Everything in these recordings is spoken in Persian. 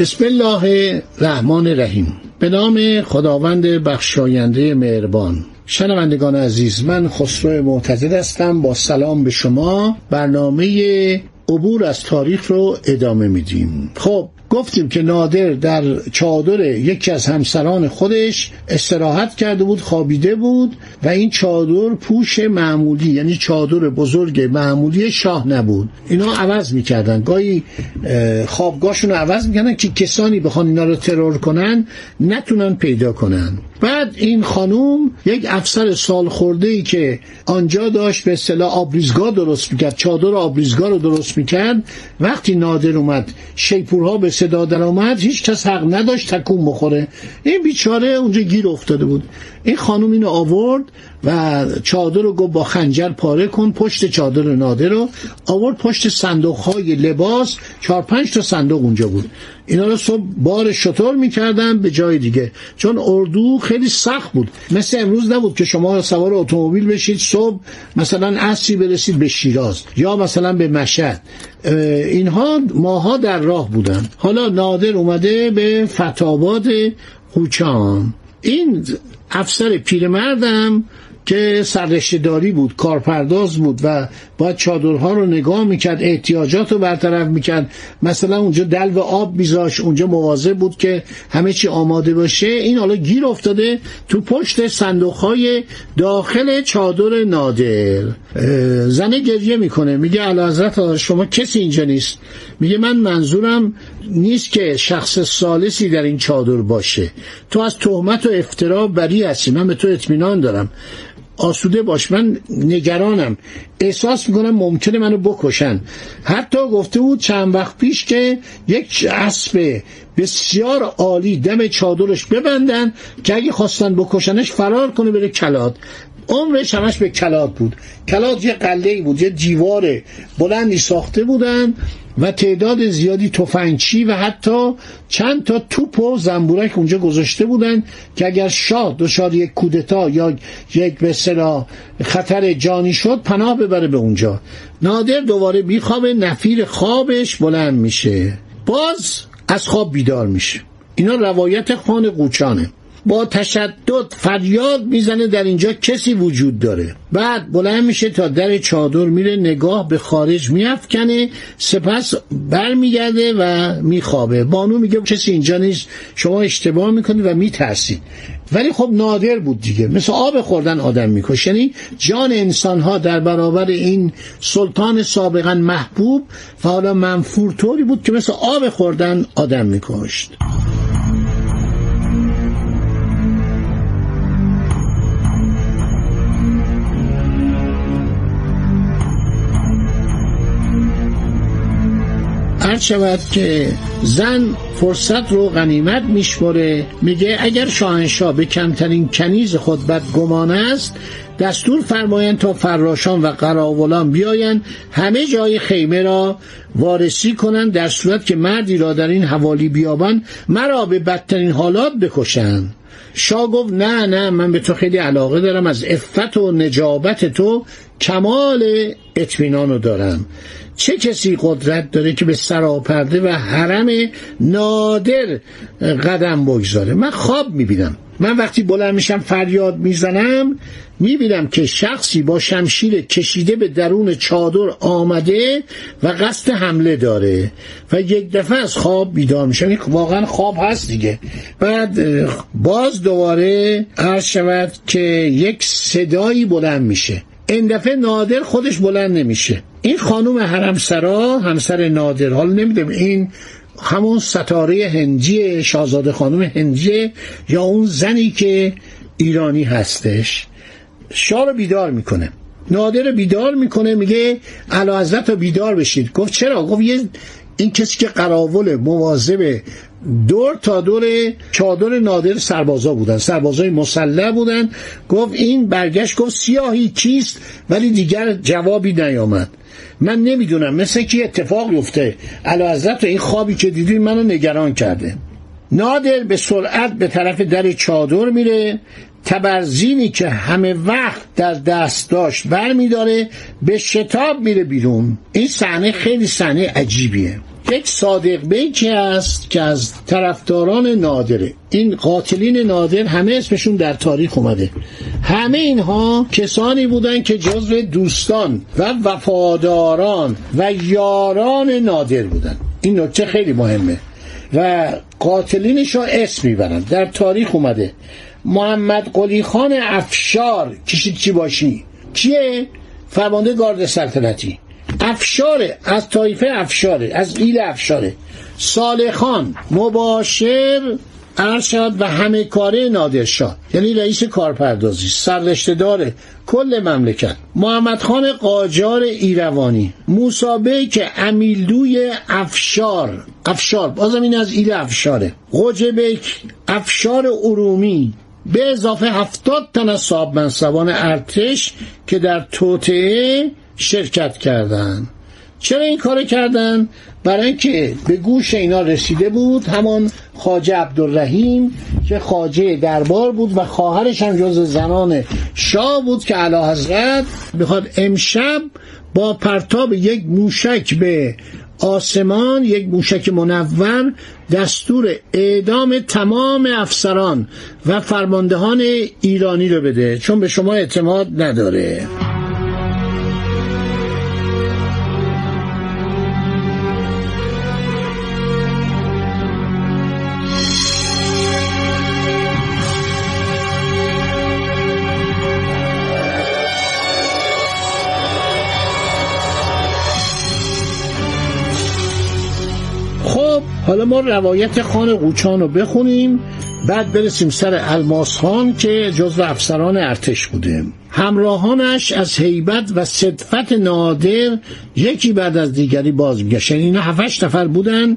بسم الله الرحمن الرحیم. به نام خداوند بخشاینده مهربان. شنوندگان عزیز من خسرو معتزد هستم. با سلام به شما. برنامه عبور از تاریخ رو ادامه میدیم. خب گفتیم که نادر در چادر یکی از همسران خودش استراحت کرده بود خوابیده بود و این چادر پوش معمولی یعنی چادر بزرگ معمولی شاه نبود. اینا عوض می‌کردن. گاهی خوابگاهشون رو عوض می‌کردن که کسانی بخوان اینا رو ترور کنن نتونن پیدا کنن. بعد این خانوم یک افسر سال خورده ای که آنجا داشت به اصطلاح آبریزگاه درست می‌کرد چادر آبریزگاه رو درست می‌کرد. وقتی نادر اومد شیپورها به صدا در آمد هیچ کس حق نداشت تکون بخوره. این بیچاره اونجا گیر افتاده بود. این خانم اینو آورد و چادر رو گفت با خنجر پاره کن پشت چادر نادر رو. آورد پشت صندوق های لباس چهار پنج تا صندوق اونجا بود. اینا رو صبح بار شطور می‌کردن به جای دیگه. چون اردو خیلی سخت بود. مثل امروز نبود که شما سوار اتومبیل بشید صبح مثلا عصری برسید به شیراز یا مثلا به مشهد. اینها ماها در راه بودن. حالا نادر اومده به فتاباد خوچان. این افسر پیرمردم که سررشتهداری بود کارپرداز بود و باید چادرها رو نگاه می‌کرد احتیاجات رو برطرف می‌کرد. مثلا اونجا دلو آب میذاش اونجا مواظب بود که همه چی آماده باشه. این حالا گیر افتاده تو پشت صندوق های داخل چادر نادر. زنه گریه می‌کنه. میگه حضرت شما کسی اینجا نیست؟ میگه من منظورم نیست که شخص سالسی در این چادر باشه. تو از تهمت و افترا بری هستی. من به تو اطمینان دارم. آسوده باش. من نگرانم. احساس می‌کنم ممکنه منو بکشن. حتی گفته بود چند وقت پیش که یک اسب بسیار عالی دم چادرش ببندن که اگه خواستن بکشنش فرار کنه بره کلات عمرش همش به کلات بود. کلات یه قلعه بود یه دیوار بلندی ساخته بودن. و تعداد زیادی تفنگچی و حتی چند تا توپ و زنبورک اونجا گذاشته بودن که اگر شاه دچار یک کودتا یا یک به خطر جانی شد پناه ببره به اونجا. نادر دوباره میخوابه نفیر خوابش بلند میشه. باز از خواب بیدار میشه. اینا روایت خان قوچانه. با تشدد فریاد می‌زنه در اینجا کسی وجود داره. بعد بلند میشه تا در چادر میره نگاه به خارج میافکنه سپس برمیگرده و میخوابه. بانو میگه کسی اینجا نیست شما اشتباه می‌کنید و میترسید. ولی خب نادر بود دیگه. مثل آب خوردن آدم میکش یعنی جان انسان ها در برابر این سلطان سابقا محبوب و حالا منفور طوری بود که مثل آب خوردن آدم میکشت. هر شود که زن فرصت رو غنیمت میشمره. میگه اگر شاهنشاه به کمترین کنیز خود بدگمان است دستور فرمایند تا فراشان و قراولان بیایند همه جای خیمه را وارسی کنند در صورت که مردی را در این حوالی بیابند مرا به بدترین حالات بکشند. شاه گفت نه نه من به تو خیلی علاقه دارم از افت و نجابت تو کمال اطمینان رو دارم. چه کسی قدرت داره که به سراپرده و حرم نادر قدم بگذاره؟ من خواب می‌بینم. من وقتی بلند میشم فریاد می‌زنم می‌بینم که شخصی با شمشیر کشیده به درون چادر آمده و قصد حمله داره و یک دفعه از خواب بیدار میشم واقعا خواب هست دیگه. بعد باز دوباره عرض شود که یک صدایی بلند میشه. این دفعه نادر خودش بلند نمیشه. این خانم حرمسرا همسر نادر حال نمی‌دونم این همون ستاره هنجی شاهزاده خانم هنجی یا اون زنی که ایرانی هستش. شاه رو بیدار می‌کنه. نادر بیدار می‌کنه میگه اعلی حضرت رو بیدار بشید. گفت چرا؟ گفت یه این کسی که قراول مواظب دور تا دور چادر نادر سربازا بودن سربازای مسلح بودن. گفت این برگشت گفت سیاهی کیست؟ ولی دیگر جوابی نیامد. من نمی‌دونم مثل کی اتفاق یفته علا حضرت این خوابی که دیدی منو نگران کرده. نادر به سرعت به طرف در چادر میره. تبرزینی که همه وقت در دست داشت بر میداره به شتاب میره بیرون. این صحنه خیلی صحنه عجیبیه. یک صادق بیکی هست که از طرفداران نادره. این قاتلین نادر همه اسمشون در تاریخ اومده. همه اینها کسانی بودن که جزو دوستان و وفاداران و یاران نادر بودن. این نکته خیلی مهمه. و قاتلینش رو اسم می‌برن. در تاریخ اومده. محمد قلی خان افشار. کشید چی باشی؟ کیه؟ فرمانده گارد سلطنتی. افشاره از طایفه افشاره از ایل افشاره. صالح خان مباشر ارشد و همه کاره نادرشاه. یعنی رئیس کارپردازی سررشته داره کل مملکت. محمد خان قاجار ایروانی موسابه که امیلدوی افشار افشار بازم این از ایل افشاره. قجبک افشار ارومی به اضافه هفتاد تن از صاحب منصبان ارتش که در توطعه شرکت کردند چرا این کار کردن؟ برای اینکه به گوش اینا رسیده بود همان خاجه عبدالرحیم که خاجه دربار بود و خواهرش هم جز زنان شاه بود که علا حضرت بخواد امشب با پرتاب یک موشک به آسمان یک موشک منور دستور اعدام تمام افسران و فرماندهان ایرانی رو بده. چون به شما اعتماد نداره. حالا ما روایت خان قوچان رو بخونیم بعد برسیم سر الماس خان که جزو افسران ارتش بوده. همراهانش از حیبت و صدفت نادر یکی بعد از دیگری باز میگشن اینا هفتش نفر بودن.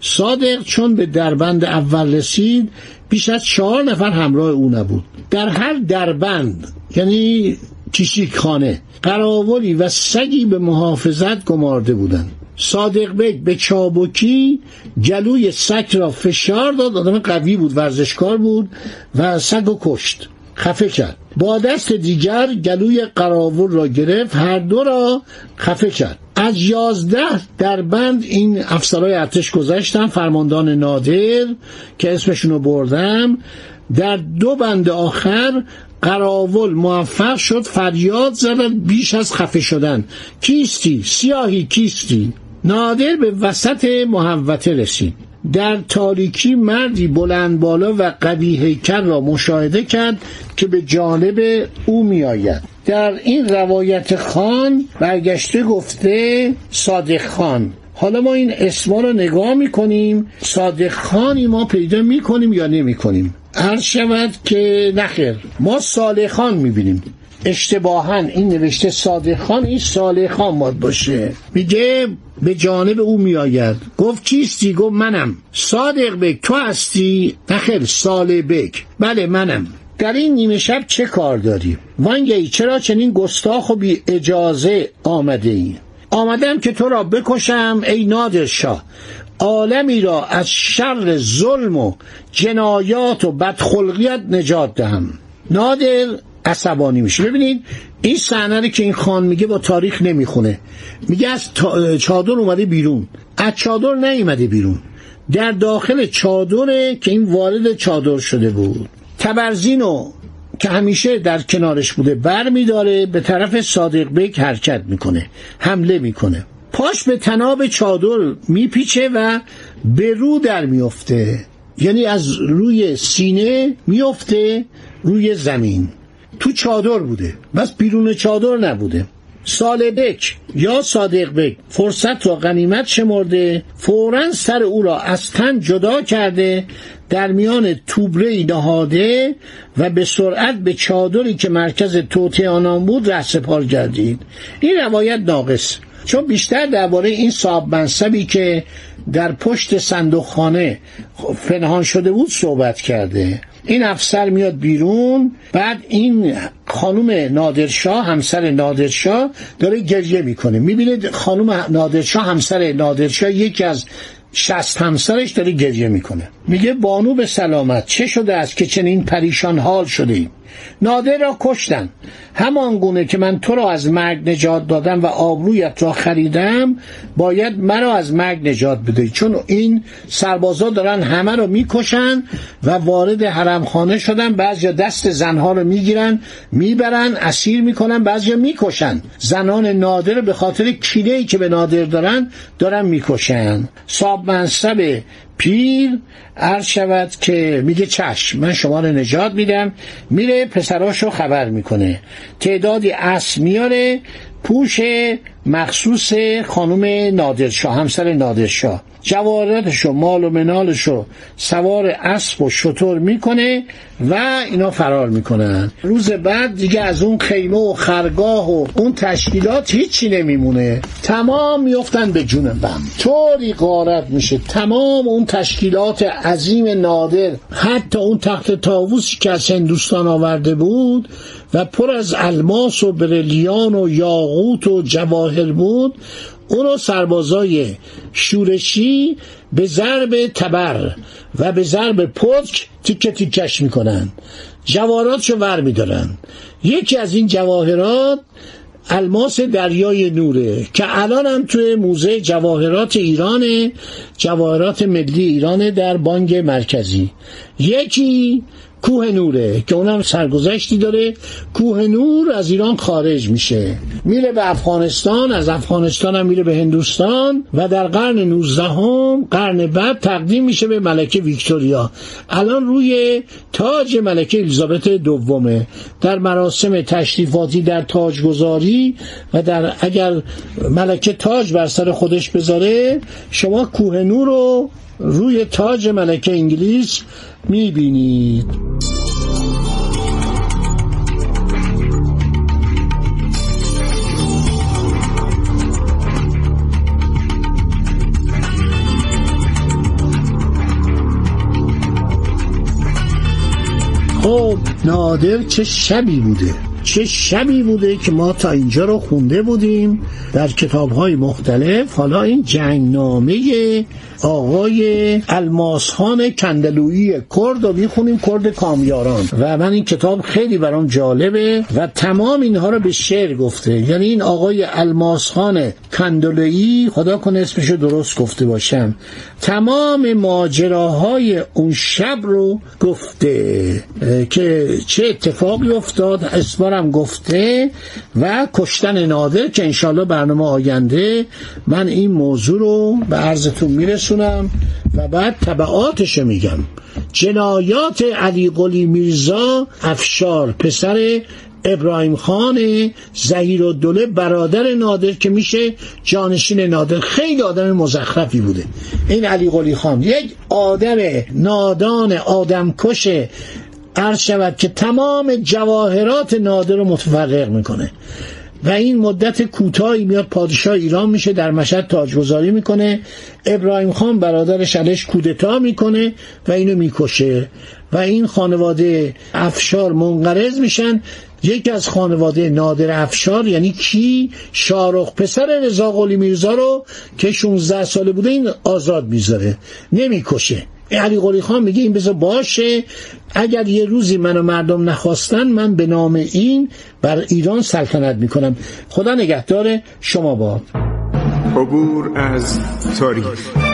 صادق چون به دربند اول رسید بیش از چهار نفر همراه او نبود. در هر دربند یعنی کشیک خانه قراولی و سگی به محافظت گمارده بودند. صادق بیگ به چابکی جلوی سگ را فشار داد. آدم قوی بود ورزشکار بود و سگ و کشت خفه کرد. با دست دیگر گلوی قراول را گرفت هر دو را خفه کرد. از یازده در بند این افسرهای ارتش گذاشتن فرماندان نادر که اسمشونو بردم در دو بند آخر قراول موفق شد فریاد زدن بیش از خفه شدن. کیستی؟ سیاهی کیستی؟ نادر به وسط محوته رسید. در تاریکی مردی بلند بالا و قوی هیکل را مشاهده کرد که به جانب او میآید. در این روایت خان برگشته گفته صادق خان. حالا ما این اسما رو نگاه می‌کنیم. صادق خانی ما پیدا می‌کنیم یا نمی‌کنیم؟ عرض شود که نخیر ما صالح خان می‌بینیم. اشتباها این نوشته صادق خان این صالح خان ماد باشه. میگه به جانب او میآید. گفت کیستی گفت منم. صادق بک تو هستی؟ نخیر صالح بک. بله منم. در این نیمه شب چه کار داری وانگهی چرا چنین گستاخ و بی اجازه آمده ای آمدم که تو را بکشم ای نادر شاه. عالمی را از شر ظلم و جنایات و بدخلقیت نجات دهم. نادر عصبانی میشه. ببینید این صحنه که این خان میگه با تاریخ نمی‌خونه. میگه از چادر اومده بیرون. از چادر نیومده بیرون. در داخل چادره که این وارد چادر شده بود. تبرزینو که همیشه در کنارش بوده بر میداره به طرف صادق بیک حرکت می‌کنه حمله می‌کنه. پاش به تناب چادر میپیچه و به رو در میفته یعنی از روی سینه میفته روی زمین. تو چادر بوده. بس بیرون چادر نبوده. سال بک. یا صادق بک. فرصت را غنیمت شمرده. فورا سر او را از تن جدا کرده. در میان توبره نهاده و به سرعت به چادری که مرکز توطئه آنان بود رهسپار گردید. این روایت ناقص. چون بیشتر درباره این صاحب منصبی که در پشت صندوقخانه پنهان شده بود صحبت کرده. این افسر میاد بیرون بعد این خانم نادرشاه همسر نادرشاه داره گریه می‌کنه. می‌بینه خانم نادرشاه همسر نادرشاه یکی از شست همسرش داره گریه می‌کنه. میگه بانو به سلامت چه شده است که چنین پریشان حال شده ایم نادر را کشتن. همان گونه که من تو را از مرگ نجات دادم و آبرویت را خریدم باید مرا از مرگ نجات بده. چون این سربازا دارن همه رو می‌کشن و وارد حرمخانه شدن بعضی دست زنها رو می‌گیرن می‌برن اسیر می‌کنن بعضی می‌کشن. زنان نادر به خاطر کینه که به نادر دارن دارن می‌کشن. صاحب منصب پیر عرض شود که میگه چشم من شما رو نجات میدم میره پسراشو خبر می‌کنه. تعدادی اسب میاره پوش مخصوص خانم نادرشاه همسر نادرشاه. جواهراتشو مال و منالشو سوار اسب و شطور می‌کنه و اینا فرار می‌کنن. روز بعد دیگه از اون خیمه و خرگاه و اون تشکیلات هیچی نمیمونه. تمام میفتن به جون بم. طوری غارت میشه. تمام اون تشکیلات عظیم نادر حتی اون تخت تاووسی که از هندوستان آورده بود و پر از الماس و برلیان و یاقوت و جواهر بود اونو سربازای شورشی به ضرب تبر و به ضرب پتک تیکه تیکش می‌کنن. جواهراتشو ور میدارن. یکی از این جواهرات الماس دریای نوره که الان هم توی موزه جواهرات ایرانه جواهرات ملی ایرانه در بانک مرکزی. یکی کوه نوره که اونم سرگذشتی داره کوه نور از ایران خارج میشه. میره به افغانستان از افغانستان هم میره به هندوستان و در قرن 19 هم قرن بعد تقدیم میشه به ملکه ویکتوریا. الان روی تاج ملکه الیزابت دومه. در مراسم تشریفاتی در تاجگذاری و در اگر ملکه تاج بر سر خودش بذاره شما کوه نور رو روی تاج ملکه انگلیس می‌بینید. خب نادر چه شبی بوده؟ چه شبی بوده که ما تا اینجا رو خونده بودیم در کتاب های مختلف. حالا این جنگنامه آقای الماسخان کندلویی کرد رو می‌خونیم کرد کامیاران. و من این کتاب خیلی برام جالبه و تمام اینها رو به شعر گفته. یعنی این آقای الماسخان کندلویی خدا کنه اسمش رو درست گفته باشم تمام ماجراهای اون شب رو گفته که چه اتفاقی افتاد اسمارم گفته و کشتن نادر که انشالله برنامه آینده من این موضوع رو به عرضتون میرسونم و بعد طبعاتش میگم. جنایات علی قلی میرزا افشار پسر ابراهیم خان زهیر و دوله برادر نادر که میشه جانشین نادر. خیلی آدم مزخرفی بوده. این علی قلی خان یک آدم نادان آدمکش عرض شود که تمام جواهرات نادر رو متفرق می‌کنه. و این مدت کوتاهی میاد پادشاه ایران میشه در مشهد تاجگذاری می‌کنه. ابراهیم خان برادرش علیش کودتا می‌کنه و اینو می‌کشه. و این خانواده افشار منقرض میشن. یکی از خانواده نادر افشار یعنی کی؟ شارخ پسر رضا قلی میرزا رو که 16 ساله بوده این آزاد می‌ذاره. نمی‌کشه. علی قلی خان میگه این بذار باشه. اگر یه روزی منو مردم نخواستن من به نام این بر ایران سلطنت می‌کنم. خدا نگهدار شما با عبور از تاریخ.